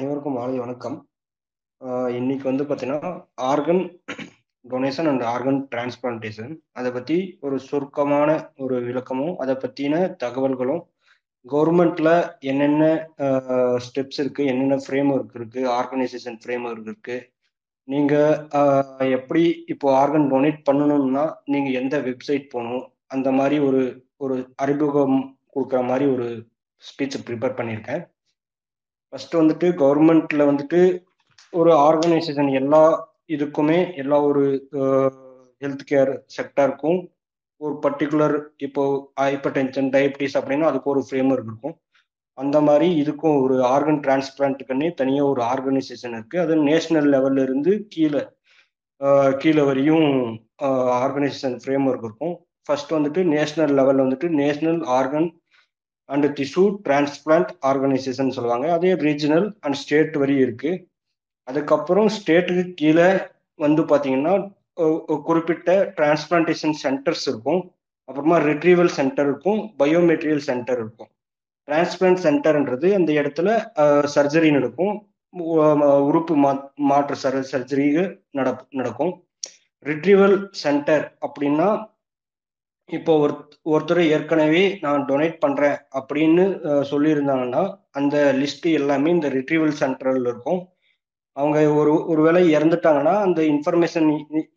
அனைவருக்கும் மாலை வணக்கம். இன்னைக்கு வந்து பார்த்தீங்கன்னா organ donation and organ transplantation அதை பற்றி ஒரு சுருக்கமான ஒரு விளக்கமும் அதை பற்றின தகவல்களும் கவர்மெண்ட்ல என்னென்ன ஸ்டெப்ஸ் இருக்கு என்னென்ன ஃப்ரேம் ஒர்க் இருக்கு ஆர்கனைசேஷன் ஃப்ரேம் ஒர்க் இருக்கு நீங்க எப்படி இப்போ ஆர்கன் டொனேட் பண்ணணும்னா நீங்க எந்த வெப்சைட் போகணும் அந்த மாதிரி ஒரு ஒரு அறிமுகம் கொடுக்குற மாதிரி ஒரு ஸ்பீச் ப்ரிப்பேர் பண்ணியிருக்கேன். ஃபர்ஸ்ட் வந்துட்டு கவர்மெண்ட்ல வந்துட்டு ஒரு ஆர்கனைசேஷன் எல்லா இதுக்குமே எல்லா ஒரு ஹெல்த் கேர் செக்டருக்கும் ஒரு பர்டிகுலர் இப்போ ஹைப்பர் டென்ஷன் டயபிட்டிஸ் அப்படின்னா அதுக்கு ஒரு ஃப்ரேம் ஒர்க் இருக்கும். அந்த மாதிரி இதுக்கும் ஒரு ஆர்கன் டிரான்ஸ்பிளான்ட்டுக்குன்னே தனியாக ஒரு ஆர்கனைசேஷன் இருக்கு. அது நேஷனல் லெவல்ல இருந்து கீழே கீழே வரையும் ஆர்கனைசேஷன் ஃப்ரேம் ஒர்க் இருக்கும். ஃபர்ஸ்ட் வந்துட்டு நேஷனல் லெவலில் வந்துட்டு national organ and tissue transplant organisation சொல்லுவாங்க. அதே ரீஜனல் அண்ட் ஸ்டேட் வரையும் இருக்கு. அதுக்கப்புறம் ஸ்டேட்டுக்கு கீழே வந்து பார்த்தீங்கன்னா குறிப்பிட்ட டிரான்ஸ்பிளான்டேஷன் சென்டர்ஸ் இருக்கும். அப்புறமா ரிட்ரீவல் சென்டர் இருக்கும். பயோமெட்டீரியல் சென்டர் இருக்கும். டிரான்ஸ்பிளான்ட் சென்டர்ன்றது அந்த இடத்துல சர்ஜரி நடக்கும். உறுப்பு மா மாற்று சர் சர்ஜரி நட நடக்கும். ரிட்ரீவல் சென்டர் அப்படின்னா இப்போ ஒரு ஒருத்தர் ஏற்கனவே நான் டொனேட் பண்றேன் அப்படின்னு சொல்லியிருந்தாங்கன்னா அந்த லிஸ்ட் எல்லாமே இந்த ரிட்ரீவல் சென்டர்ல இருக்கும். அவங்க ஒரு ஒருவேளை இறந்துட்டாங்கன்னா அந்த இன்ஃபர்மேஷன்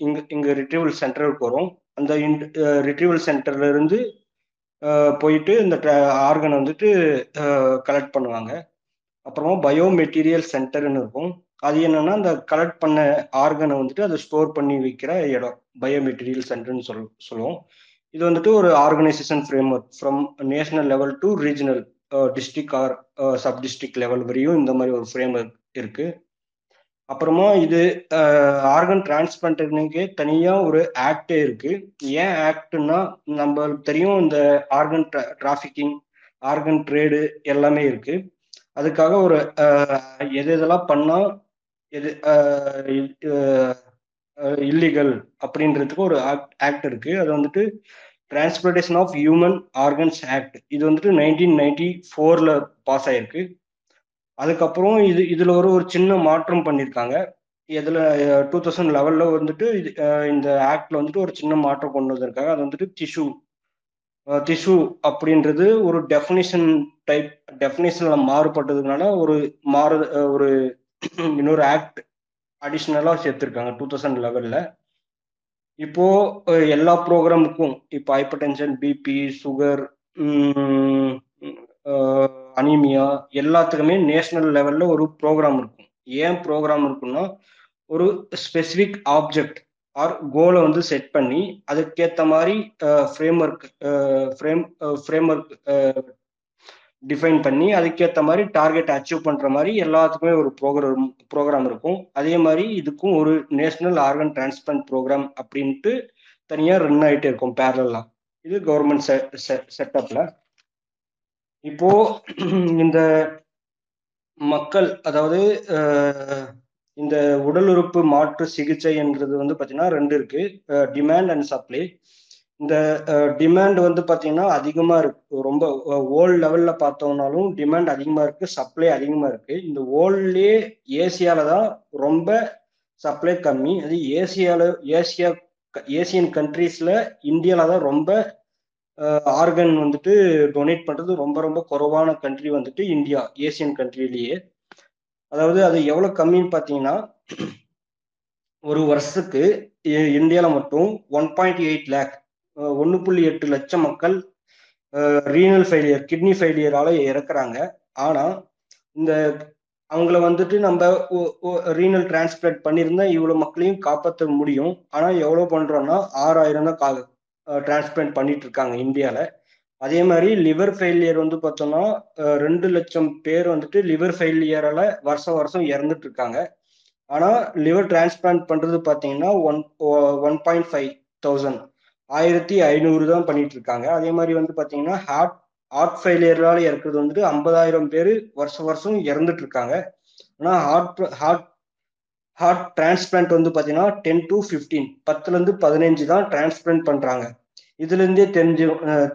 இங்க இங்க ரிட்ரீவல் சென்டருக்கு வரும். அந்த ரிட்ரீவல் சென்டர்ல இருந்து போயிட்டு இந்த ஆர்கனை வந்துட்டு கலெக்ட் பண்ணுவாங்க. அப்புறமா பயோ மெட்டீரியல் சென்டர்னு இருக்கும். அது என்னன்னா அந்த கலெக்ட் பண்ண ஆர்கனை வந்துட்டு அதை ஸ்டோர் பண்ணி வைக்கிற இடம். பயோ மெட்டீரியல் சென்டர்னு சொல் சொல்லுவோம். இது வந்துட்டு ஒரு organisation framework from national level to regional district or sub district level வரையும் இந்த மாதிரி ஒரு ஃப்ரேம் ஒர்க் இருக்கு. அப்புறமா இது ஆர்கன் டிரான்ஸ்பிளான்டேஷனுக்கு தனியாக ஒரு ஆக்டே இருக்கு. ஏன் ஆக்ட்னா நம்மளுக்கு தெரியும் இந்த ஆர்கன் டிராஃபிக்கிங் ஆர்கன் ட்ரேடு எல்லாமே இருக்கு. அதுக்காக ஒரு uh, எது எதெல்லாம் பண்ணால் எது uh, இல்லீகல் அப்படின்றதுக்கு ஒரு ஆக்ட் இருக்கு. அது வந்துட்டு transplantation of human organs act இது வந்துட்டு நைன்டீன் நைன்டி ஃபோர்ல பாஸ் ஆயிருக்கு. அதுக்கப்புறம் இது இதுல ஒரு ஒரு சின்ன மாற்றம் பண்ணியிருக்காங்க இதுல டூ தௌசண்ட் லெவல்ல வந்துட்டு இது இந்த ஆக்ட்ல வந்துட்டு ஒரு சின்ன மாற்றம் கொண்டு வந்திருக்காங்க. அது வந்துட்டு திஷு திஷு அப்படின்றது ஒரு டெஃபினிஷன் டைப் டெஃபினேஷன்ல மாறுபட்டதுனால ஒரு மாறு ஒரு இன்னொரு ஆக்ட் அடிஷ்னலாக சேர்த்துருக்காங்க டூ தௌசண்ட் லெவலில் இப்போ எல்லா ப்ரோக்ராமுக்கும் இப்போ hypertension BP sugar anaemia எல்லாத்துக்குமே நேஷனல் லெவலில் ஒரு ப்ரோக்ராம் இருக்கும். ஏன் ப்ரோக்ராம் இருக்குன்னா ஒரு ஸ்பெசிஃபிக் ஆப்ஜெக்ட் ஆர் கோலை வந்து செட் பண்ணி அதுக்கேற்ற மாதிரி framework frame framework define பண்ணி அதுக்கேற்ற மாதிரி டார்கெட் அச்சீவ் பண்ணுற மாதிரி எல்லாத்துக்குமே ஒரு ப்ரோக்ராம் ப்ரோக்ராம் இருக்கும். அதே மாதிரி இதுக்கும் ஒரு நேஷனல் ஆர்கன் டிரான்ஸ்பிளான்ட் ப்ரோக்ராம் அப்படின்ட்டு தனியாக ரன் ஆகிட்டே இருக்கும் பேரலாம் இது கவர்மெண்ட் செட்டப்பில் இப்போ இந்த மக்கள் அதாவது இந்த உடல் உறுப்பு மாற்று சிகிச்சை என்றது வந்து பார்த்தீங்கன்னா ரெண்டு இருக்கு. டிமாண்ட் அண்ட் சப்ளை இந்த டிமாண்ட் வந்து பார்த்தீங்கன்னா அதிகமாக இருக்கு. ரொம்ப ஓல்டு லெவலில் பார்த்தோம்னாலும் டிமாண்ட் அதிகமாக இருக்கு சப்ளை அதிகமாக இருக்கு. இந்த ஓல்ட்லேயே ஏசியால தான் ரொம்ப சப்ளை கம்மி. அது ஏசியால ஏசியா ஏசியன் கண்ட்ரீஸில் இந்தியாவில் தான் ரொம்ப ஆர்கன் வந்துட்டு டொனேட் பண்ணுறது ரொம்ப ரொம்ப குறைவான கண்ட்ரி வந்துட்டு இந்தியா ஏசியன் கண்ட்ரிலேயே அதாவது அது எவ்வளோ கம்மின்னு பார்த்தீங்கன்னா ஒரு வருஷத்துக்கு இந்தியாவில் மட்டும் ஒன் பாயிண்ட் எயிட் லேக் ஒன்று புள்ளி எட்டு லட்சம் மக்கள் ரீனல் ஃபெயிலியர் கிட்னி ஃபெயிலியரால இறக்குறாங்க. ஆனால் இந்த அவங்கள வந்துட்டு நம்ம ரீனல் டிரான்ஸ்பிளான்ட் பண்ணியிருந்தா இவ்வளோ மக்களையும் காப்பாற்ற முடியும். ஆனால் எவ்வளோ பண்ணுறோன்னா ஆறாயிரம் தான் கா டிரான்ஸ்பிளான்ட் பண்ணிட்டு இருக்காங்க இந்தியாவில் அதே மாதிரி லிவர் ஃபெயிலியர் வந்து பார்த்தோம்னா ரெண்டு லட்சம் பேர் வந்துட்டு லிவர் ஃபெயிலியரால வருஷம் வருஷம் இறந்துட்டு இருக்காங்க. ஆனால் லிவர் டிரான்ஸ்பிளான்ட் பண்ணுறது பார்த்தீங்கன்னா one one point five thousand ஆயிரத்தி ஐநூறு தான் பண்ணிட்டு இருக்காங்க அதே மாதிரி வந்து பாத்தீங்கன்னா ஹார்ட் ஹார்ட் ஃபெயிலியரால இறக்குறது வந்துட்டு ஐம்பதாயிரம் பேர் வருஷம் வருஷம் இறந்துட்டு இருக்காங்க ஆனால் ஹார்ட் ஹார்ட் ஹார்ட் டிரான்ஸ்பிளான்ட் வந்து பார்த்தீங்கன்னா டென் டு ஃபிஃப்டீன் பத்துலேருந்து பதினஞ்சு தான் டிரான்ஸ்பிளான்ட் பண்ணுறாங்க இதுலேருந்தே தெரிஞ்சு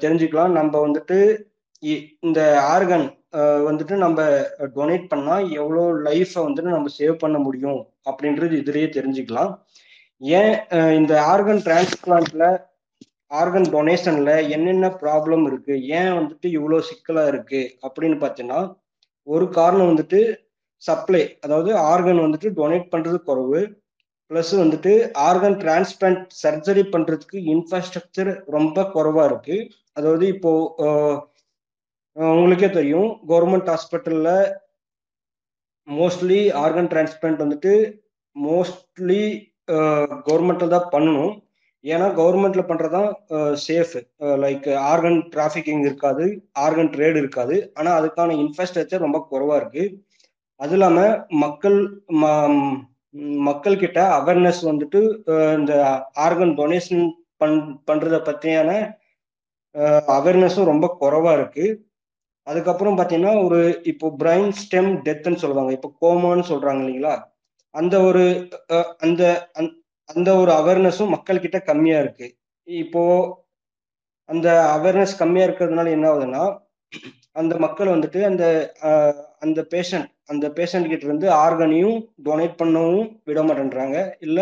தெரிஞ்சுக்கலாம். நம்ம வந்துட்டு இந்த ஆர்கன் வந்துட்டு நம்ம டொனேட் பண்ணா எவ்வளோ லைஃப்பை வந்துட்டு நம்ம சேவ் பண்ண முடியும் அப்படின்றது இதுலயே தெரிஞ்சுக்கலாம். ஏன் இந்த ஆர்கன் டிரான்ஸ்பிளான்ட்ல ஆர்கன் டொனேஷன்ல என்னென்ன ப்ராப்ளம் இருக்கு? ஏன் வந்துட்டு இவ்வளோ சிக்கலா இருக்கு? அப்படின்னு பார்த்தீங்கன்னா ஒரு காரணம் வந்துட்டு சப்ளை அதாவது ஆர்கன் வந்துட்டு டொனேட் பண்றது குறைவு. ப்ளஸ் வந்துட்டு ஆர்கன் டிரான்ஸ்பிளான்ட் சர்ஜரி பண்றதுக்கு இன்ஃப்ராஸ்ட்ரக்சர் ரொம்ப குறவா இருக்கு. அதாவது இப்போ உங்களுக்கே தெரியும் கவர்மெண்ட் ஹாஸ்பிட்டல்ல மோஸ்ட்லி ஆர்கன் டிரான்ஸ்பிளான்ட் வந்துட்டு மோஸ்ட்லி கவர்மெண்ட்டில் தான் பண்ணணும். ஏன்னா கவர்மெண்ட்ல பண்றதான் சேஃப் லைக் ஆர்கன் டிராஃபிக்கிங் இருக்காது ஆர்கன் ட்ரேடு இருக்காது. ஆனா அதுக்கான இன்ஃப்ராஸ்ட்ரக்சர் ரொம்ப குறைவா இருக்கு. அது இல்லாம மக்கள் மக்கள் கிட்ட அவேர்னஸ் வந்துட்டு இந்த ஆர்கன் டொனேஷன் பண் பண்றத பத்தியான அவேர்னஸும் ரொம்ப குறைவா இருக்கு. அதுக்கப்புறம் பாத்தீங்கன்னா ஒரு இப்போ பிரைன் ஸ்டெம் டெத்துன்னு சொல்லுவாங்க. இப்போ கோமான்னு சொல்றாங்க இல்லைங்களா? அந்த ஒரு அந்த அந்த ஒரு அவேர்னஸும் மக்கள் கிட்ட கம்மியா இருக்கு. இப்போ அந்த அவேர்னஸ் கம்மியா இருக்கிறதுனால என்ன ஆகுதுன்னா அந்த மக்கள் வந்துட்டு அந்த அந்த பேஷண்ட் அந்த பேஷண்ட் கிட்ட இருந்து ஆர்கனையும் டொனேட் பண்ணவும் விட மாட்டேன்றாங்க. இல்ல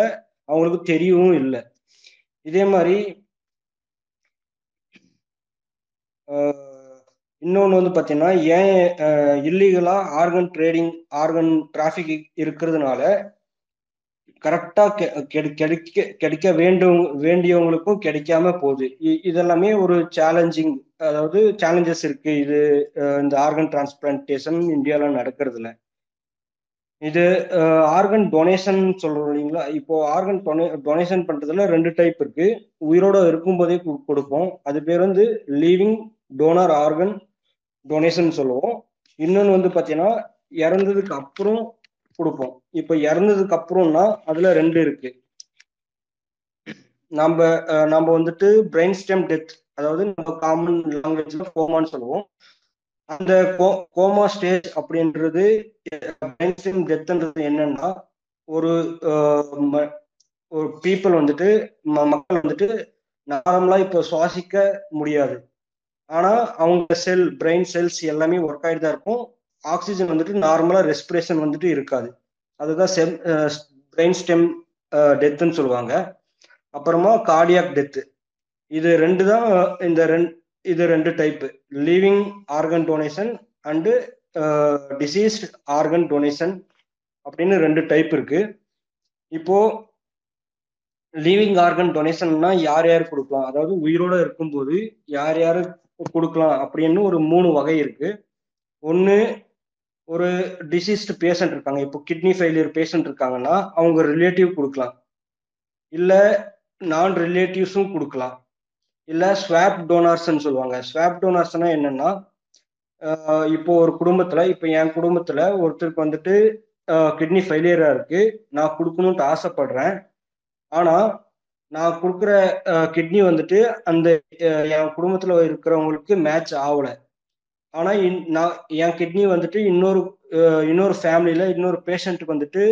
அவங்களுக்கு தெரியவும் இல்லை. இதே மாதிரி இன்னொன்று வந்து பார்த்தீங்கன்னா ஏன் இல்லீகலாக ஆர்கன் ட்ரேடிங் ஆர்கன் டிராஃபிக் இருக்கிறதுனால கரெக்டா கிடைக்க கிடைக்க வேண்டும் வேண்டியவங்களுக்கும் கிடைக்காம போகுது. இதெல்லாமே ஒரு சேலஞ்சிங் அதாவது சேலஞ்சஸ் இருக்கு. இது இந்த ஆர்கன் டிரான்ஸ்பிளான்டேஷன் இந்தியாவில் நடக்கிறதுல. இது ஆர்கன் டொனேஷன் சொல்றோம் இல்லைங்களா? இப்போ ஆர்கன் டொனேஷன் பண்றதுல ரெண்டு டைப் இருக்கு. உயிரோட இருக்கும்போதே கொடுப்போம். அது பேர் வந்து லீவிங் டோனர் ஆர்கன் டொனேஷன் சொல்லுவோம். இன்னொன்று வந்து பார்த்தீங்கன்னா இறந்ததுக்கு அப்புறம் கொடுப்போம். இப்போ இறந்ததுக்கு அப்புறம்னா அதுல ரெண்டு இருக்கு. நம்ம நம்ம வந்துட்டு பிரெயின் ஸ்டெம் டெத் அதாவது நம்ம காமன் லாங்குவேஜ்ல கோமான்னு சொல்லுவோம். அந்த கோமா ஸ்டேஜ் அப்படின்றது பிரெயின் ஸ்டெம் டெத்ன்றது என்னன்னா ஒரு ஒரு பீப்புள் வந்துட்டு மக்கள் வந்துட்டு நார்மலா இப்போ சுவாசிக்க முடியாது. ஆனா அவங்க செல் பிரெயின் செல்ஸ் எல்லாமே ஒர்க் ஆகிட்டு தான் இருக்கும். ஆக்சிஜன் வந்துட்டு நார்மலா ரெஸ்பிரேஷன் வந்துட்டு இருக்காது. அதுதான் செம் பிரெயின் ஸ்டெம் டெத்துன்னு சொல்லுவாங்க. அப்புறமா கார்டியாக் டெத்து. இது ரெண்டு தான் இந்த ரெண்டு இது ரெண்டு type. Living organ donation and deceased organ donation அப்படின்னு ரெண்டு டைப் இருக்கு. இப்போ லிவிங் ஆர்கன் டொனேஷன்னா யார் யார் கொடுக்கலாம்? அதாவது உயிரோட இருக்கும்போது யார் யார் கொடுக்கலாம் அப்படின்னு ஒரு மூணு வகை இருக்கு. ஒன்று ஒரு டிசீஸ்டு பேஷண்ட் இருக்காங்க. இப்போ கிட்னி ஃபெயிலியர் பேஷண்ட் இருக்காங்கன்னா அவங்க ரிலேட்டிவ் கொடுக்கலாம். இல்லை நான் ரிலேட்டிவ்ஸும் கொடுக்கலாம். இல்லை ஸ்வாப் டோனார்ஸ்ன்னு சொல்லுவாங்க. ஸ்வாப் டோனார்ஸ்னா என்னன்னா இப்போ ஒரு குடும்பத்தில் இப்போ என் குடும்பத்தில் ஒருத்தருக்கு வந்துட்டு கிட்னி ஃபெயிலியராக இருக்கு. நான் கொடுக்கணுன்ட்டு ஆசைப்படுறேன். ஆனால் நான் கொடுக்குற கிட்னி வந்துட்டு அந்த என் குடும்பத்தில் இருக்கிறவங்களுக்கு மேட்ச் ஆகலை. ஆனா நான் என் கிட்னி வந்துட்டு இன்னொரு இன்னொரு ஃபேமிலியில இன்னொரு பேஷண்ட்டுக்கு வந்துட்டு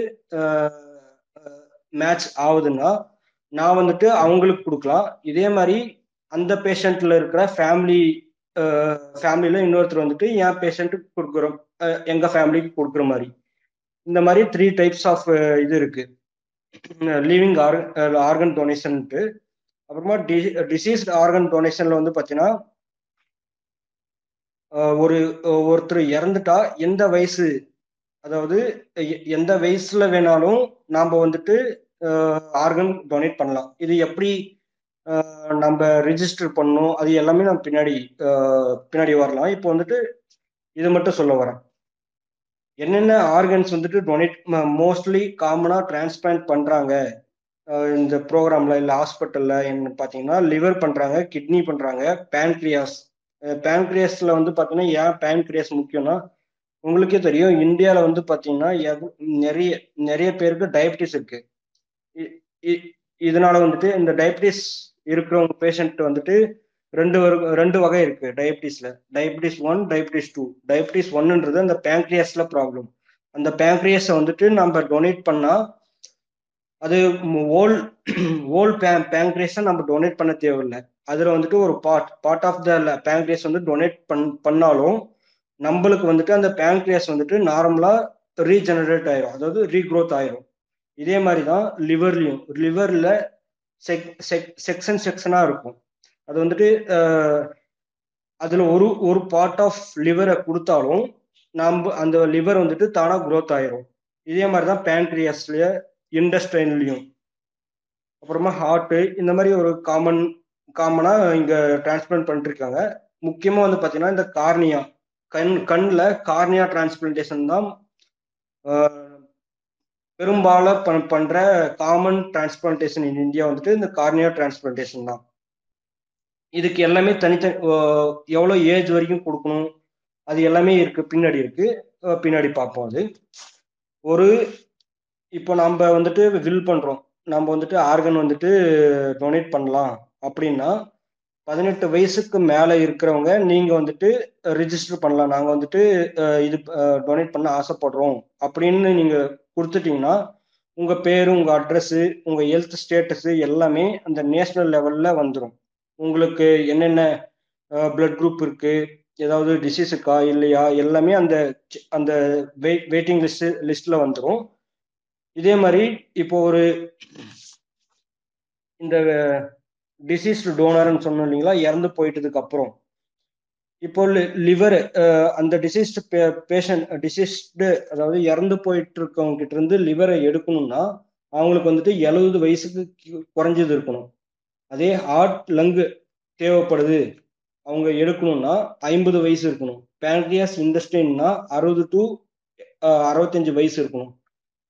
மேட்ச் ஆகுதுன்னா நான் வந்துட்டு அவங்களுக்கு கொடுக்கலாம். இதே மாதிரி அந்த பேஷண்ட்ல இருக்கிற ஃபேமிலி ஃபேமிலியில இன்னொருத்தர் வந்துட்டு என் பேஷண்ட்டுக்கு கொடுக்குறோம் எங்க ஃபேமிலிக்கு கொடுக்குற மாதிரி. இந்த மாதிரி த்ரீ டைப்ஸ் ஆஃப் இது இருக்கு. லிவிங் ஆர்கன் ஆர்கன் டொனேஷன்ட்டு அப்புறமா டிசீஸ்ட் ஆர்கன் டொனேஷன்ல வந்து பார்த்தீங்கன்னா ஒரு ஒருத்தர் இறந்துட்டா எந்த வயசு? அதாவது எந்த வயசுல வேணாலும் நாம் வந்துட்டு ஆர்கன் டொனேட் பண்ணலாம். இது எப்படி நம்ம ரிஜிஸ்டர் பண்ணணும்? அது எல்லாமே நம்ம பின்னாடி பின்னாடி வரலாம். இப்போ வந்துட்டு இது மட்டும் சொல்ல வரேன். என்னென்ன ஆர்கன்ஸ் வந்துட்டு டொனேட் மோஸ்ட்லி காமனாக டிரான்ஸ்பிளான்ட் பண்ணுறாங்க இந்த ப்ரோக்ராமில் இல்லை ஹாஸ்பிட்டலில் என்ன பார்த்தீங்கன்னா லிவர் பண்ணுறாங்க கிட்னி பண்ணுறாங்க பேன்க்ரியாஸ் பேன்க்ரியாஸ்ல வந்து பார்த்தீங்கன்னா ஏன் பேன்க்ரியாஸ் முக்கியம்னா உங்களுக்கே தெரியும் இந்தியாவில் வந்து பார்த்தீங்கன்னா நிறைய நிறைய பேருக்கு டயபிட்டிஸ் இருக்கு. இதனால வந்துட்டு இந்த டயபிட்டிஸ் இருக்கிறவங்க பேஷண்ட் வந்துட்டு ரெண்டு ரெண்டு வகை இருக்கு டயபிட்டிஸ்ல diabetes one diabetes two diabetes ஒன்னுன்றது அந்த பேங்க்ரியாஸ்ல ப்ராப்ளம் அந்த பேங்க்ரியாஸை வந்துட்டு நம்ம டொனேட் பண்ணா அது ஓல் ஓல் பேங்க்ரியஸை நம்ம டொனேட் பண்ண தேவையில்லை. அதுல வந்துட்டு ஒரு part part of the pancreas வந்து டொனேட் பண் பண்ணாலும் நம்மளுக்கு வந்துட்டு அந்த பேங்க்ரியாஸ் வந்துட்டு நார்மலா ரீஜெனரேட் ஆயிரும். அதாவது ரீக்ரோத் ஆயிரும். இதே மாதிரி தான் லிவர்லையும் லிவர்ல செக் செக் செக்ஷன் செக்ஷனா இருக்கும். அது வந்துட்டு அதுல ஒரு ஒரு பார்ட் ஆஃப் லிவரை கொடுத்தாலும் நம்ம அந்த லிவர் வந்துட்டு தானா க்ரோத் ஆயிரும். இதே மாதிரி தான் பேங்க்ரியாஸ்லய இண்டஸ்ட்ரைன்லையும் அப்புறமா ஹார்ட்டு இந்த மாதிரி ஒரு காமன் காமனா இங்க டிரான்ஸ்பிளான்ட் பண்ணிருக்காங்க முக்கியமாக முக்கியமா வந்து பாத்தீங்கன்னா இந்த கார்னியா. கண் கண்ணில் கார்னியா டிரான்ஸ்பிளான்டேஷன் தான் பெரும்பாலும் பண்ணுற காமன் டிரான்ஸ்பிளான்டேஷன் இன் இந்தியா வந்துட்டு இந்த கார்னியா டிரான்ஸ்பிளான்டேஷன் தான். இதுக்கு எல்லாமே தனித்தனி எவ்வளோ ஏஜ் வரைக்கும் கொடுக்கணும் அது எல்லாமே இருக்கு பின்னாடி இருக்கு. பின்னாடி பார்ப்போம் அது. ஒரு இப்போ நம்ம வந்துட்டு வில் பண்ணுறோம் நம்ம வந்துட்டு ஆர்கன் வந்துட்டு டொனேட் பண்ணலாம். அப்படின்னா பதினெட்டு வயசுக்கு மேலே இருக்கிறவங்க நீங்கள் வந்துட்டு ரிஜிஸ்டர் பண்ணலாம். நாங்கள் வந்துட்டு இது டொனேட் பண்ண ஆசைப்படுறோம். அப்படின்னு நீங்கள் கொடுத்துட்டீங்கன்னா உங்கள் பேர் உங்கள் அட்ரஸ்ஸு உங்கள் ஹெல்த் ஸ்டேட்டஸு எல்லாமே அந்த நேஷ்னல் லெவலில் வந்துடும் உங்களுக்கு என்னென்ன பிளட் குரூப் இருக்குது ஏதாவது டிசீஸ் இருக்கா இல்லையா எல்லாமே அந்த அந்த வெயிட்டிங் லிஸ்ட் லிஸ்ட்ல வந்துடும் இதே மாதிரி இப்போ ஒரு இந்த டிசீஸ்டு டோனர்னு சொன்னோம் இல்லைங்களா? இறந்து போயிட்டதுக்கு அப்புறம். இப்போ லிவர் அந்த டிசீஸ்டு பேஷண்ட் டிசீஸ்டு அதாவது இறந்து போயிட்டு இருக்கவங்க கிட்ட இருந்து லிவரை எடுக்கணும்னா அவங்களுக்கு வந்துட்டு எழுபது வயசுக்கு குறைஞ்சது இருக்கணும். அதே ஹார்ட் லங்கு தேவைப்படுது. அவங்க எடுக்கணும்னா ஐம்பது வயசு இருக்கணும். பேங்க்ரியாஸ் இண்டஸ்ட்ரின்னா அறுபது டு அறுபத்தஞ்சு வயசு இருக்கணும்.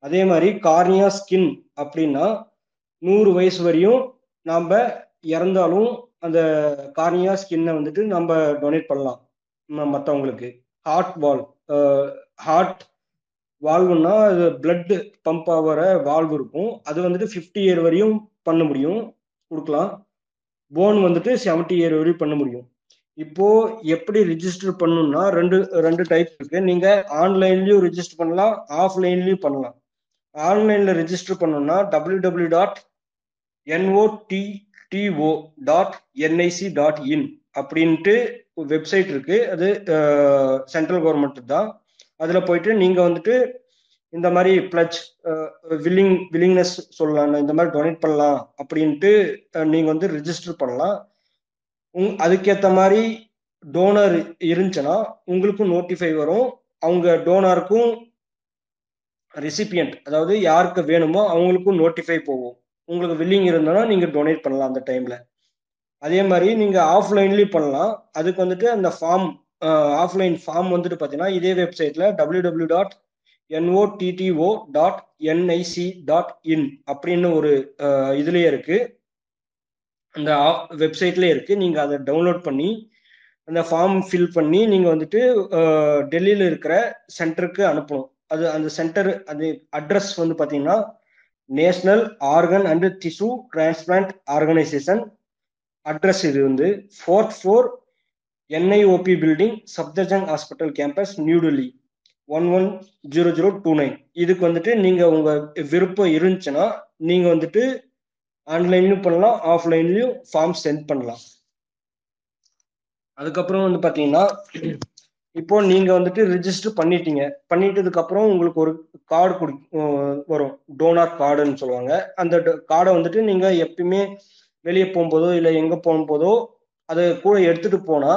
அதே மாதிரி கார்னியா ஸ்கின் அப்படின்னா நூறு வயசு வரையும் நாம் இறந்தாலும் அந்த கார்னியா ஸ்கின்னை வந்துட்டு நம்ம டொனேட் பண்ணலாம். மற்றவங்களுக்கு ஹார்ட் வால் ஹார்ட் வால்வுன்னா அது பிளட் பம்ப் ஆகிற வால்வு இருக்கும். அது வந்துட்டு ஃபிஃப்டி இயர் வரையும் பண்ண முடியும். கொடுக்கலாம். போன் வந்துட்டு செவன்டி இயர் வரையும் பண்ண முடியும். இப்போ எப்படி ரிஜிஸ்டர் பண்ணணும்னா ரெண்டு ரெண்டு டைப் இருக்கு. நீங்க ஆன்லைன்லயும் ரிஜிஸ்டர் பண்ணலாம் ஆஃப்லைன்லயும் பண்ணலாம். ஆன்லைன்ல ரிஜிஸ்டர் பண்ணணும்னா W W dot N O T T O dot N I C dot in அப்படின்ட்டு வெப்சைட் இருக்கு. அது சென்ட்ரல் கவர்மெண்ட் தான். அதுல போயிட்டு நீங்க வந்துட்டு இந்த மாதிரி பிளச் வில்லிங் வில்லிங்னஸ் சொல்லலாம் இந்த மாதிரி டொனேட் பண்ணலாம் அப்படின்ட்டு நீங்க வந்து ரிஜிஸ்டர் பண்ணலாம். உங் அதுக்கேற்ற மாதிரி டோனர் இருந்துச்சுன்னா உங்களுக்கும் நோட்டிஃபை வரும். அவங்க டோனருக்கும் ரெசிபியன்ட் அதாவது யாருக்கு வேணுமோ அவங்களுக்கும் நோட்டிஃபை போகும். உங்களுக்கு வில்லிங் இருந்தனா நீங்கள் டொனேட் பண்ணலாம் அந்த டைமில் அதே மாதிரி நீங்கள் ஆஃப்லைன்லேயும் பண்ணலாம். அதுக்கு வந்துட்டு அந்த ஃபார்ம் ஆஃப்லைன் ஃபார்ம் வந்துட்டு பார்த்தீங்கன்னா இதே வெப்சைட்டில் W W dot N O T T O dot N I C dot in அப்படின்னு ஒரு இதுலேயே இருக்குது அந்த வெப்சைட்லேயே இருக்குது நீங்கள் அதை டவுன்லோட் பண்ணி அந்த ஃபார்ம் ஃபில் பண்ணி நீங்கள் வந்துட்டு டெல்லியில் இருக்கிற சென்டருக்கு அனுப்பணும். அது அந்த சென்டர் அது அட்ரஸ் வந்து பார்த்தீங்கன்னா national organ and tissue transplant organisation. Address இது வந்து fourth four N I O P building Safdarjung hospital campus New Delhi one one zero zero two nine. இதுக்கு வந்துட்டு நீங்கள் உங்கள் விருப்பம் இருந்துச்சுன்னா நீங்கள் வந்துட்டு ஆன்லைன்லையும் பண்ணலாம் ஆஃப்லைன்லையும் ஃபார்ம் சென்ட் பண்ணலாம். அதுக்கப்புறம் வந்து பார்த்தீங்கன்னா இப்போ நீங்கள் வந்துட்டு ரிஜிஸ்டர் பண்ணிட்டீங்க. பண்ணிட்டதுக்கப்புறம் உங்களுக்கு ஒரு கார்டு குடி வரும். டோனார் கார்டுன்னு சொல்லுவாங்க. அந்த கார்டை வந்துட்டு நீங்க எப்பயுமே வெளியே போகும்போதோ இல்லை எங்க போகும்போதோ அதை கூட எடுத்துட்டு போனா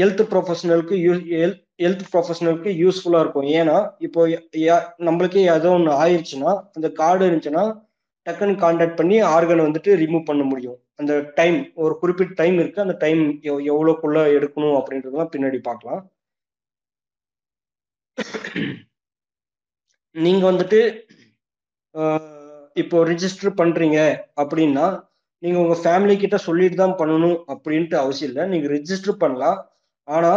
ஹெல்த் ப்ரொஃபஷனலுக்கு யூஸ் ஹெல்த் ப்ரொஃபஷனலுக்கு யூஸ்ஃபுல்லா இருக்கும். ஏன்னா இப்போ நம்மளுக்கே ஏதோ ஒன்று ஆயிடுச்சுன்னா அந்த கார்டு இருந்துச்சுன்னா டக்குன்னு கான்டாக்ட் பண்ணி ஆர்கன் வந்துட்டு ரிமூவ் பண்ண முடியும். அந்த டைம் ஒரு குறிப்பிட்ட டைம் இருக்கு. அந்த டைம் எவ்வளோக்குள்ள எடுக்கணும் அப்படின்றதெல்லாம் பின்னாடி பார்க்கலாம். நீங்க வந்துட்டு இப்போ ரிஜிஸ்டர் பண்றீங்க அப்படின்னா நீங்க உங்க ஃபேமிலி கிட்ட சொல்லிட்டு தான் பண்ணணும் அப்படின்ட்டு அவசியம் இல்லை. நீங்க ரிஜிஸ்டர் பண்ணலாம். ஆனா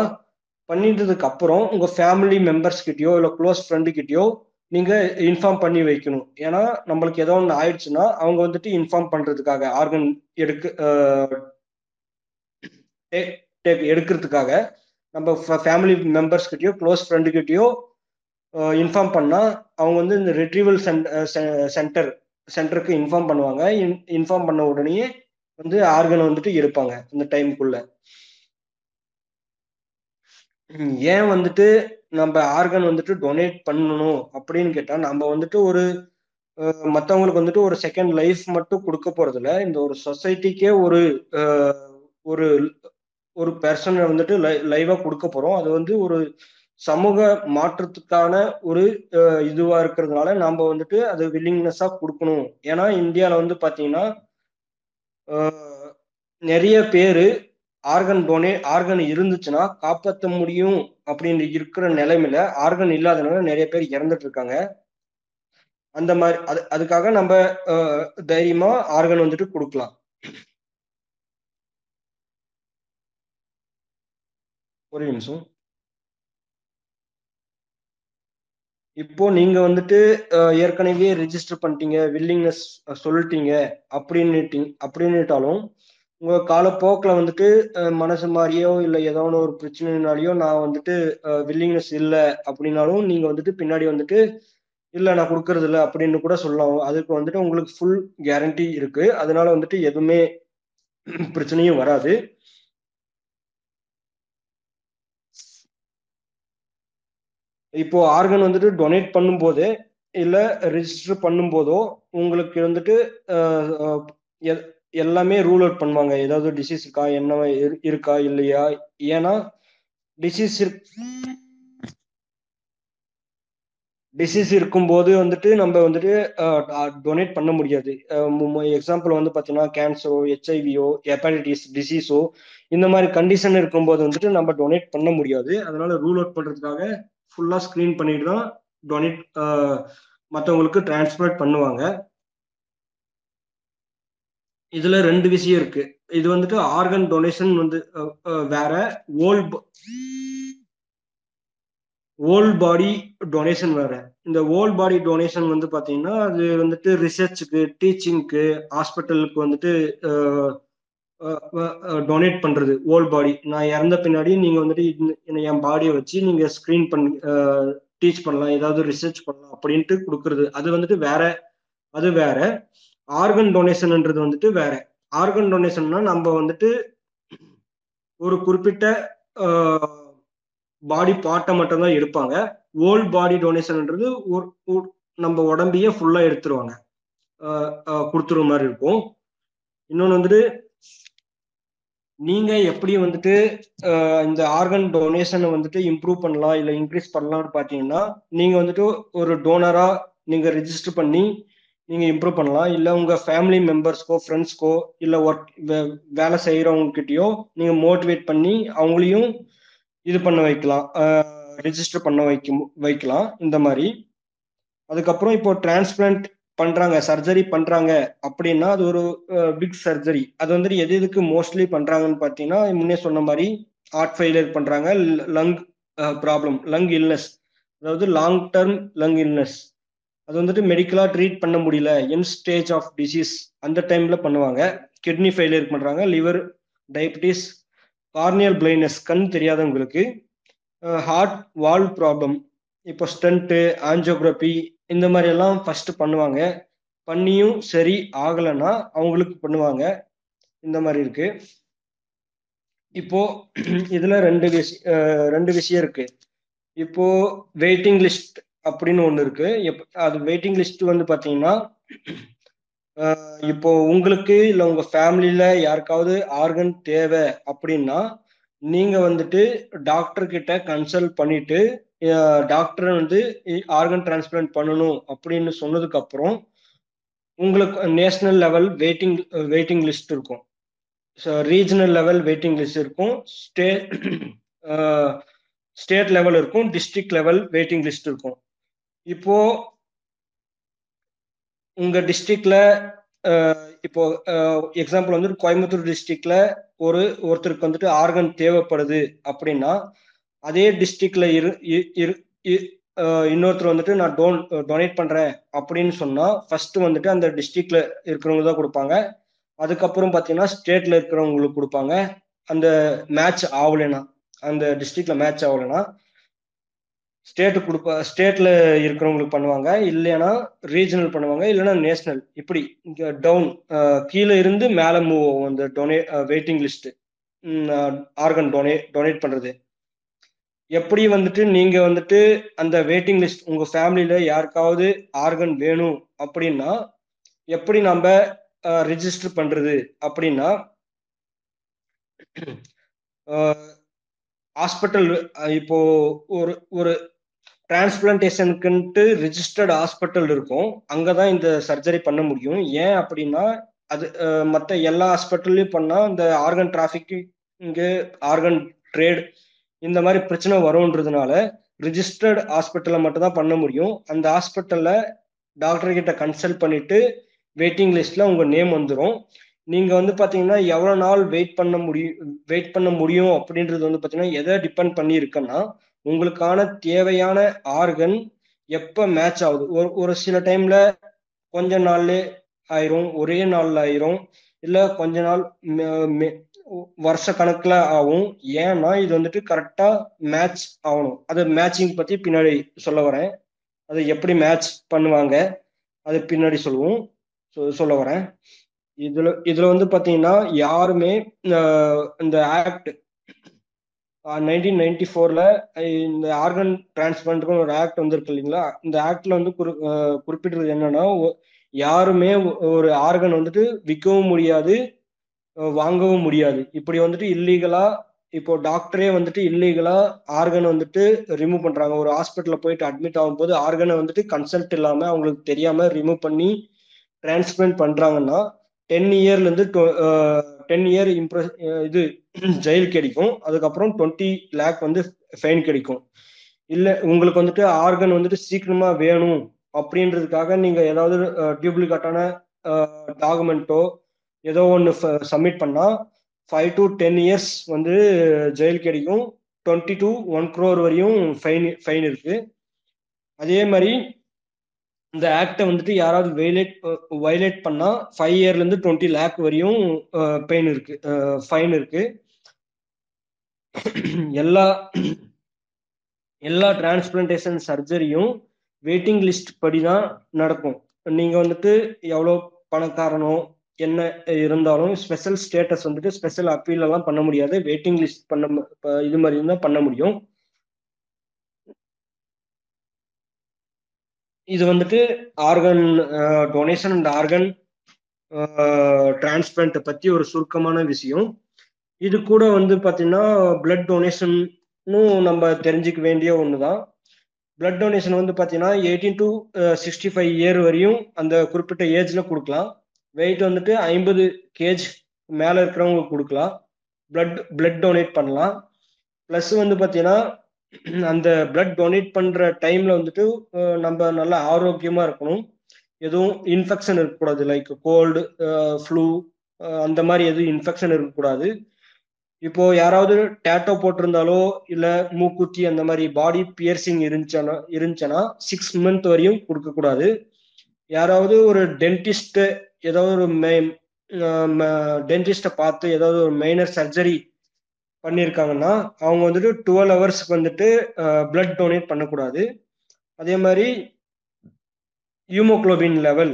பண்ணிட்டதுக்கு அப்புறம் உங்க ஃபேமிலி மெம்பர்ஸ் கிட்டயோ இல்லை க்ளோஸ் ஃப்ரெண்டு கிட்டயோ நீங்க இன்ஃபார்ம் பண்ணி வைக்கணும். ஏன்னா நம்மளுக்கு ஏதோ ஒன்று ஆயிடுச்சுன்னா அவங்க வந்துட்டு இன்ஃபார்ம் பண்றதுக்காக ஆர்கன் எடுக்க எடுக்கிறதுக்காக நம்ம ஃபேமிலி மெம்பர்ஸ் கிட்டயோ க்ளோஸ் ஃப்ரெண்டு கிட்டயோ இன்ஃபார்ம் பண்ணா அவங்க வந்து இந்த ரிட்ரீவல் சென்டர் சென்டருக்கு இன்ஃபார்ம் பண்ணுவாங்க. இன்ஃபார்ம் பண்ண உடனே வந்து ஆர்கன் வந்துட்டு எடுப்பாங்க இந்த டைமுக்குள்ள ஏன் வந்துட்டு நம்ம ஆர்கன் வந்துட்டு டொனேட் பண்ணணும் அப்படின்னு கேட்டா நம்ம வந்துட்டு ஒரு மற்றவங்களுக்கு வந்துட்டு ஒரு செகண்ட் லைஃப் மட்டும் கொடுக்க போறதில்ல. இந்த ஒரு சொசைட்டிக்கே ஒரு ஒரு ஒரு பர்சனை வந்துட்டு லைவா கொடுக்க போறோம். அது வந்து ஒரு சமூக மாற்றத்துக்கான ஒரு இதுவா இருக்கிறதுனால நாம வந்துட்டு அது வில்லிங்னஸா கொடுக்கணும். ஏன்னா இந்தியாவில வந்து பாத்தீங்கன்னா நிறைய பேரு ஆர்கன் டோனே ஆர்கன் இருந்துச்சுன்னா காப்பாற்ற முடியும் அப்படின்னு இருக்கிற நிலைமையில ஆர்கன் இல்லாதனால நிறைய பேர் இறந்துட்டு இருக்காங்க. அந்த மாதிரி அது அதுக்காக நம்ம தைரியமா ஆர்கன் வந்துட்டு கொடுக்கலாம். ஒரு நிமிஷம். இப்போ நீங்க வந்துட்டு ஏற்கனவே ரிஜிஸ்டர் பண்ணிட்டீங்க வில்லிங்னஸ் சொல்லிட்டீங்க அப்படின்னுட்டிங் அப்படின்னுட்டாலும் உங்க காலப்போக்கில் வந்துட்டு மனசு மாதிரியோ இல்லை ஏதோ ஒரு பிரச்சனைனாலையோ நான் வந்துட்டு வில்லிங்னஸ் இல்லை அப்படின்னாலும் நீங்க வந்துட்டு பின்னாடி வந்துட்டு இல்லை நான் கொடுக்கறது இல்லை அப்படின்னு கூட சொல்லலாம். அதுக்கு வந்துட்டு உங்களுக்கு ஃபுல் கேரண்டி இருக்கு. அதனால வந்துட்டு எதுவுமே பிரச்சனையும் வராது. இப்போ ஆர்கன் வந்துட்டு டொனேட் பண்ணும்போது இல்லை ரிஜிஸ்டர் பண்ணும்போதோ உங்களுக்கு வந்துட்டு எல்லாமே ரூல் அவுட் பண்ணுவாங்க. ஏதாவது டிசீஸ் இருக்கா? என்ன இருக்கா? இல்லையா? ஏன்னா டிசீஸ் டிசீஸ் இருக்கும்போது வந்துட்டு நம்ம வந்துட்டு டொனேட் பண்ண முடியாது. எக்ஸாம்பிள் வந்து பார்த்தீங்கன்னா கேன்சரோ ஹெச்ஐவியோ ஹெப்பாட்டிஸ் டிசீஸோ இந்த மாதிரி கண்டிஷன் இருக்கும்போது வந்துட்டு நம்ம டொனேட் பண்ண முடியாது. அதனால ரூல் அவுட் பண்ணுறதுக்காக ஃபுல்லாக ஸ்க்ரீன் பண்ணிட்டு தான் டொனேட் மற்றவங்களுக்கு டிரான்ஸ்பர் பண்ணுவாங்க. இதுல ரெண்டு விஷயம் இருக்கு. இது வந்துட்டு ஆர்கன் டொனேஷன் வந்து வேற ஓல் ஓல் பாடி டொனேஷன் வேற. இந்த ஓல் பாடி டொனேஷன் வந்து பாத்தீங்கன்னா அது வந்துட்டு ரிசர்ச்சுக்கு டீச்சிங்க்கு ஹாஸ்பிட்டலுக்கு வந்துட்டு டொனேட் பண்றது ஓல் பாடி நான் இறந்த பின்னாடி நீங்க வந்துட்டு என் பாடியை வச்சு நீங்க ஸ்கிரீன் பண்ணி டீச் பண்ணலாம் ஏதாவது ரிசர்ச் பண்ணலாம் அப்படின்ட்டு கொடுக்கறது. அது வந்துட்டு வேற அது வேற. ஆர்கன் டொனேஷன்ன்றது வந்துட்டு வேற. ஆர்கன் டொனேஷன்னா நம்ம வந்துட்டு ஒரு குறிப்பிட்ட பாடி பார்ட்டை மட்டும்தான் எடுப்பாங்க. ஓல்ட் பாடி டொனேஷன்ன்றது நம்ம உடம்பையே ஃபுல்லா எடுத்துருவாங்க. கொடுத்துருவ மாதிரி இருக்கும். இன்னொன்று வந்துட்டு நீங்க எப்படி வந்துட்டு இந்த ஆர்கன் டொனேஷனை வந்துட்டு இம்ப்ரூவ் பண்ணலாம் இல்லை இன்க்ரீஸ் பண்ணலாம்னு பார்த்தீங்கன்னா நீங்க வந்துட்டு ஒரு டோனரா நீங்க ரெஜிஸ்டர் பண்ணி நீங்க இம்ப்ரூவ் பண்ணலாம். இல்ல உங்க ஃபேமிலி மெம்பர்ஸ்க்கோ ஃப்ரெண்ட்ஸ்க்கோ இல்ல ஒர்க் வேலை செய்யறவங்க கிட்டயோ நீங்க மோட்டிவேட் பண்ணி அவங்களையும் இது பண்ண வைக்கலாம். ரெஜிஸ்டர் பண்ண வைக்க வைக்கலாம். இந்த மாதிரி. அதுக்கப்புறம் இப்போ டிரான்ஸ்பிளான்ட் பண்றாங்க சர்ஜரி பண்றாங்க அப்படின்னா அது ஒரு பிக் சர்ஜரி அது வந்துட்டு எது எதுக்கு மோஸ்ட்லி பண்றாங்கன்னு பார்த்தீங்கன்னா முன்னே சொன்ன மாதிரி ஹார்ட் ஃபெயிலியர் பண்றாங்க லங் ப்ராப்ளம் லங் இல்னஸ் அதாவது லாங் டர்ம் லங் இல்னஸ் அது வந்துட்டு மெடிக்கலா ட்ரீட் பண்ண முடியல. என் ஸ்டேஜ் ஆஃப் டிசீஸ் அந்த டைம்ல பண்ணுவாங்க. கிட்னி ஃபெயிலியர் பண்றாங்க லிவர் டயபிட்டிஸ் கார்னியல் பிளைனஸ் கண் தெரியாதவங்களுக்கு ஹார்ட் வால்வ் ப்ராப்ளம் இப்போ ஸ்டண்ட்டு ஆஞ்சியோகிராபி இந்த மாதிரி எல்லாம் ஃபர்ஸ்ட் பண்ணுவாங்க. பண்ணியும் சரி ஆகலைன்னா அவங்களுக்கு பண்ணுவாங்க. இந்த மாதிரி இருக்கு. இப்போ இதுல ரெண்டு விஷயம் ரெண்டு விஷயம் இருக்கு. இப்போ வெயிட்டிங் லிஸ்ட் அப்படின்னு ஒன்று இருக்கு. அது வெயிட்டிங் லிஸ்ட் வந்து பார்த்தீங்கன்னா இப்போ உங்களுக்கு இல்லை உங்க ஃபேமிலியில யாருக்காவது ஆர்கன் தேவை அப்படின்னா நீங்க வந்துட்டு டாக்டர் கிட்ட கன்சல்ட் பண்ணிட்டு டாக்டர் வந்து ஆர்கன் டிரான்ஸ்பிளான்ட் பண்ணணும் அப்படின்னு சொன்னதுக்கு அப்புறம் உங்களுக்கு national level waiting waiting list இருக்கும். So regional level waiting list இருக்கும். ஸ்டேட் ஸ்டேட் லெவல் இருக்கும். டிஸ்ட்ரிக்ட் லெவல் வெயிட்டிங் லிஸ்ட் இருக்கும். இப்போ உங்க டிஸ்ட்ரிக்ட்ல இப்போ எக்ஸாம்பிள் வந்து கோயம்புத்தூர் டிஸ்ட்ரிக்ட்ல ஒரு ஒருத்தருக்கு வந்துட்டு ஆர்கன் தேவைப்படுது அப்படின்னா அதே டிஸ்ட்ரிக்ட்ல இரு இன்னொருத்தர் வந்துட்டு நான் டோன் டொனேட் பண்றேன் அப்படின்னு சொன்னா ஃபர்ஸ்ட் வந்துட்டு அந்த டிஸ்ட்ரிக்ட்ல இருக்கிறவங்க தான் கொடுப்பாங்க. அதுக்கப்புறம் பார்த்தீங்கன்னா ஸ்டேட்ல இருக்கிறவங்களுக்கு கொடுப்பாங்க. அந்த மேட்ச் ஆகலைன்னா அந்த டிஸ்ட்ரிக்ட்ல மேட்ச் ஆகலைன்னா ஸ்டேட்டு கொடுப்பா ஸ்டேட்ல இருக்கிறவங்களுக்கு பண்ணுவாங்க. இல்லைன்னா ரீஜனல் பண்ணுவாங்க. இல்லைன்னா நேஷனல் இப்படி டவுன் கீழே இருந்து மேலே மூவ் ஆகும். அந்த டொனே வெயிட்டிங் லிஸ்ட் ஆர்கன் டொனே டொனேட் பண்ணுறது எப்படி வந்துட்டு நீங்க வந்துட்டு அந்த வெயிட்டிங் லிஸ்ட் உங்க ஃபேமிலியில யாருக்காவது ஆர்கன் வேணும் அப்படின்னா எப்படி நம்ம ரிஜிஸ்டர் பண்றது அப்படின்னா ஹாஸ்பிட்டல் இப்போ ஒரு ஒரு டிரான்ஸ்பிளான்டேஷனுக்குன்ட்டு ரிஜிஸ்டர்ட் ஹாஸ்பிட்டல் இருக்கும். அங்கதான் இந்த சர்ஜரி பண்ண முடியும். ஏன் அப்படின்னா அது மற்ற எல்லா ஹாஸ்பிட்டல்லையும் பண்ணா இந்த ஆர்கன் டிராஃபிக் இங்கே ஆர்கன் ட்ரேட் இந்த மாதிரி பிரச்சனை வரும்ன்றதுனால ரிஜிஸ்டர்டு ஹாஸ்பிட்டலில் மட்டும் தான் பண்ண முடியும். அந்த ஹாஸ்பிட்டலில் டாக்டர் கிட்ட கன்சல்ட் பண்ணிட்டு வெயிட்டிங் லிஸ்ட்ல உங்க நேம் வந்துடும் நீங்க வந்து பாத்தீங்கன்னா எவ்வளவு நாள் வெயிட் பண்ண முடியும் வெயிட் பண்ண முடியும் அப்படின்றது வந்து பாத்தீங்கன்னா எதை டிபெண்ட் பண்ணி இருக்குன்னா உங்களுக்கான தேவையான ஆர்கன் எப்ப மேட்ச் ஆகுது? ஒரு ஒரு சில டைம்ல கொஞ்ச நாள்ல ஆயிரும் ஒரே நாள்ல ஆயிரும் இல்ல கொஞ்ச நாள் வருஷ கணக்குல ஆகும். ஏன்னா இது வந்துட்டு கரெக்டா மேட்ச் ஆகணும். அது மேட்சிங் பத்தி பின்னாடி சொல்ல வரேன். அது எப்படி மேட்ச் பண்ணுவாங்க அது பின்னாடி சொல்லுவோம். சொல்ல வரேன். இதுல இதுல வந்து பாத்தீங்கன்னா யாருமே இந்த ஆக்ட் நைன்டீன் நைன்டி ஃபோர்ல இந்த ஆர்கன் டிரான்ஸ்பிளான்ட்னு ஒரு ஆக்ட் வந்திருக்கு இல்லைங்களா? இந்த ஆக்ட்ல வந்து குறி குறிப்பிடுறது என்னன்னா யாருமே ஒரு ஆர்கன் வந்துட்டு விற்கவும் முடியாது. வாங்கவும் முடியாது. இப்படி வந்துட்டு இல்லீகலா இப்போ டாக்டரே வந்துட்டு இல்லீகலா ஆர்கன் வந்துட்டு ரிமூவ் பண்றாங்க. ஒரு ஹாஸ்பிட்டல்ல போயிட்டு அட்மிட் ஆகும்போது ஆர்கனை வந்துட்டு கன்சல்ட் இல்லாம அவங்களுக்கு தெரியாம ரிமூவ் பண்ணி டிரான்ஸ்பிளான்ட் பண்றாங்கன்னா டென் இயர்ல இருந்து டென் இயர் இம்ப்ரெஸ் இது ஜெயில் கிடைக்கும். அதுக்கப்புறம் டுவெண்ட்டி லேக் வந்து ஃபைன் கிடைக்கும். இல்ல உங்களுக்கு வந்துட்டு ஆர்கன் வந்துட்டு சீக்கிரமா வேணும் அப்படின்றதுக்காக நீங்க ஏதாவது டியூப்ளிகேட்டான டாக்குமெண்ட்டோ ஏதோ ஒன்று சப்மிட் பண்ணால் ஃபைவ் டு டென் இயர்ஸ் வந்து ஜெயில் கிடைக்கும். டுவெண்ட்டி டு ஒன் க்ரோர் வரையும் ஃபைன் ஃபைன் இருக்கு. அதே மாதிரி இந்த ஆக்டை வந்துட்டு யாராவது வைலேட் வைலேட் பண்ணால் ஃபைவ் இயர்லேருந்து டுவெண்ட்டி லேக் வரையும் பெயின் இருக்கு ஃபைன் இருக்கு. எல்லா எல்லா டிரான்ஸ்பிளான்டேஷன் சர்ஜரியும் வெயிட்டிங் லிஸ்ட் படி தான் நடக்கும். நீங்கள் வந்துட்டு எவ்வளோ பணக்காரனோ என்ன இருந்தாலும் ஸ்பெஷல் ஸ்டேட்டஸ் வந்துட்டு ஸ்பெஷல் அப்பீல் எல்லாம் பண்ண முடியாது. வெயிட்டிங் லிஸ்ட் பண்ண இது மாதிரி தான் பண்ண முடியும். இது வந்துட்டு organ donation and organ transplant பத்தி ஒரு சுருக்கமான விஷயம். இது கூட வந்து பார்த்தீங்கன்னா பிளட் டொனேஷன்னும் நம்ம தெரிஞ்சுக்க வேண்டிய ஒன்று தான் பிளட் டொனேஷன் வந்து பார்த்தீங்கன்னா eighteen to sixty five year வரையும் அந்த குறிப்பிட்ட ஏஜில் கொடுக்கலாம். வெயிட் வந்துட்டு ஐம்பது கேஜ் மேலே இருக்கிறவங்க கொடுக்கலாம். பிளட் பிளட் டொனேட் பண்ணலாம். ப்ளஸ் வந்து பார்த்தீங்கன்னா அந்த பிளட் டொனேட் பண்ற டைம்ல வந்துட்டு நம்ம நல்லா ஆரோக்கியமா இருக்கணும். எதுவும் இன்ஃபெக்ஷன் இருக்கக்கூடாது. லைக் கோல்டு ஃப்ளூ அந்த மாதிரி எதுவும் இன்ஃபெக்ஷன் இருக்கக்கூடாது. இப்போ யாராவது டேட்டோ போட்டிருந்தாலோ இல்ல மூக்குத்தி அந்த மாதிரி பாடி பியர்சிங் இருந்துச்சுன்னா இருந்துச்சுன்னா சிக்ஸ் மந்த் வரையும் கொடுக்க கூடாது யாராவது ஒரு டென்டிஸ்ட் ஏதாவது ஒரு டென்டிஸ்ட பார்த்து ஏதாவது ஒரு மைனர் சர்ஜரி பண்ணியிருக்காங்கன்னா அவங்க வந்துட்டு டுவெல் ஹவர்ஸ்க்கு வந்துட்டு பிளட் டொனேட் பண்ணக்கூடாது. அதே மாதிரி haemoglobin level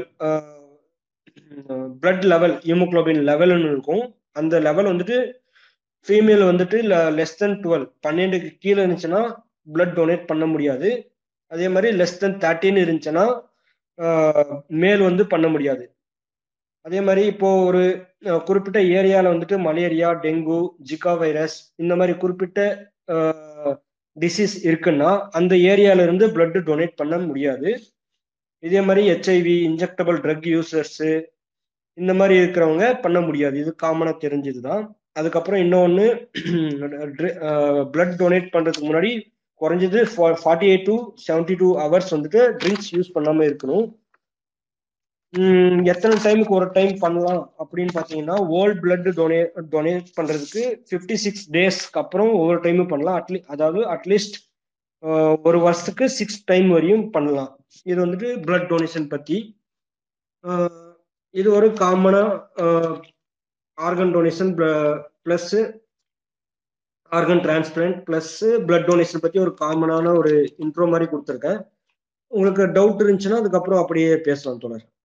blood level haemoglobin லெவல்னு இருக்கும். அந்த லெவல் வந்துட்டு ஃபீமேல் வந்துட்டு லெஸ் தென் டுவெல் பன்னெண்டுக்கு கீழே இருந்துச்சுன்னா பிளட் டொனேட் பண்ண முடியாது. அதே மாதிரி லெஸ் தென் தேர்ட்டின்னு இருந்துச்சுன்னா மேல் வந்து பண்ண முடியாது. அதே மாதிரி இப்போ ஒரு குறிப்பிட்ட ஏரியாவில் வந்துட்டு மலேரியா டெங்கு ஜிகா வைரஸ் இந்த மாதிரி குறிப்பிட்ட டிசீஸ் இருக்குன்னா அந்த ஏரியால இருந்து பிளட் டொனேட் பண்ண முடியாது. இதே மாதிரி ஹெச்ஐவி இன்ஜெக்டபிள் ட்ரக் யூசர்ஸ் இந்த மாதிரி இருக்கிறவங்க பண்ண முடியாது. இது காமனா தெரிஞ்சது தான் அதுக்கப்புறம் இன்னொன்று பிளட் டொனேட் பண்றதுக்கு முன்னாடி குறைஞ்சது forty eight to seventy two hours வந்துட்டு ட்ரிங்க்ஸ் யூஸ் பண்ணாம இருக்கணும். எத்தனை டைமுக்கு ஒரு டைம் பண்ணலாம் அப்படின்னு பார்த்தீங்கன்னா ஓல்ட் பிளட் டொனே டொனேட் பண்ணுறதுக்கு ஃபிஃப்டி சிக்ஸ் டேஸ்க்கு அப்புறம் ஒவ்வொரு டைமும் பண்ணலாம். அட்லீ அதாவது அட்லீஸ்ட் ஒரு வருஷத்துக்கு சிக்ஸ் டைம் வரையும் பண்ணலாம். இது வந்துட்டு பிளட் டொனேஷன் பற்றி இது ஒரு காமனாக organ donation plus organ transplant plus blood donation பற்றி ஒரு காமனான ஒரு இன்ட்ரோ மாதிரி கொடுத்துருக்கேன். உங்களுக்கு டவுட் இருந்துச்சுன்னா அதுக்கப்புறம் அப்படியே பேசலாம் தோழர்.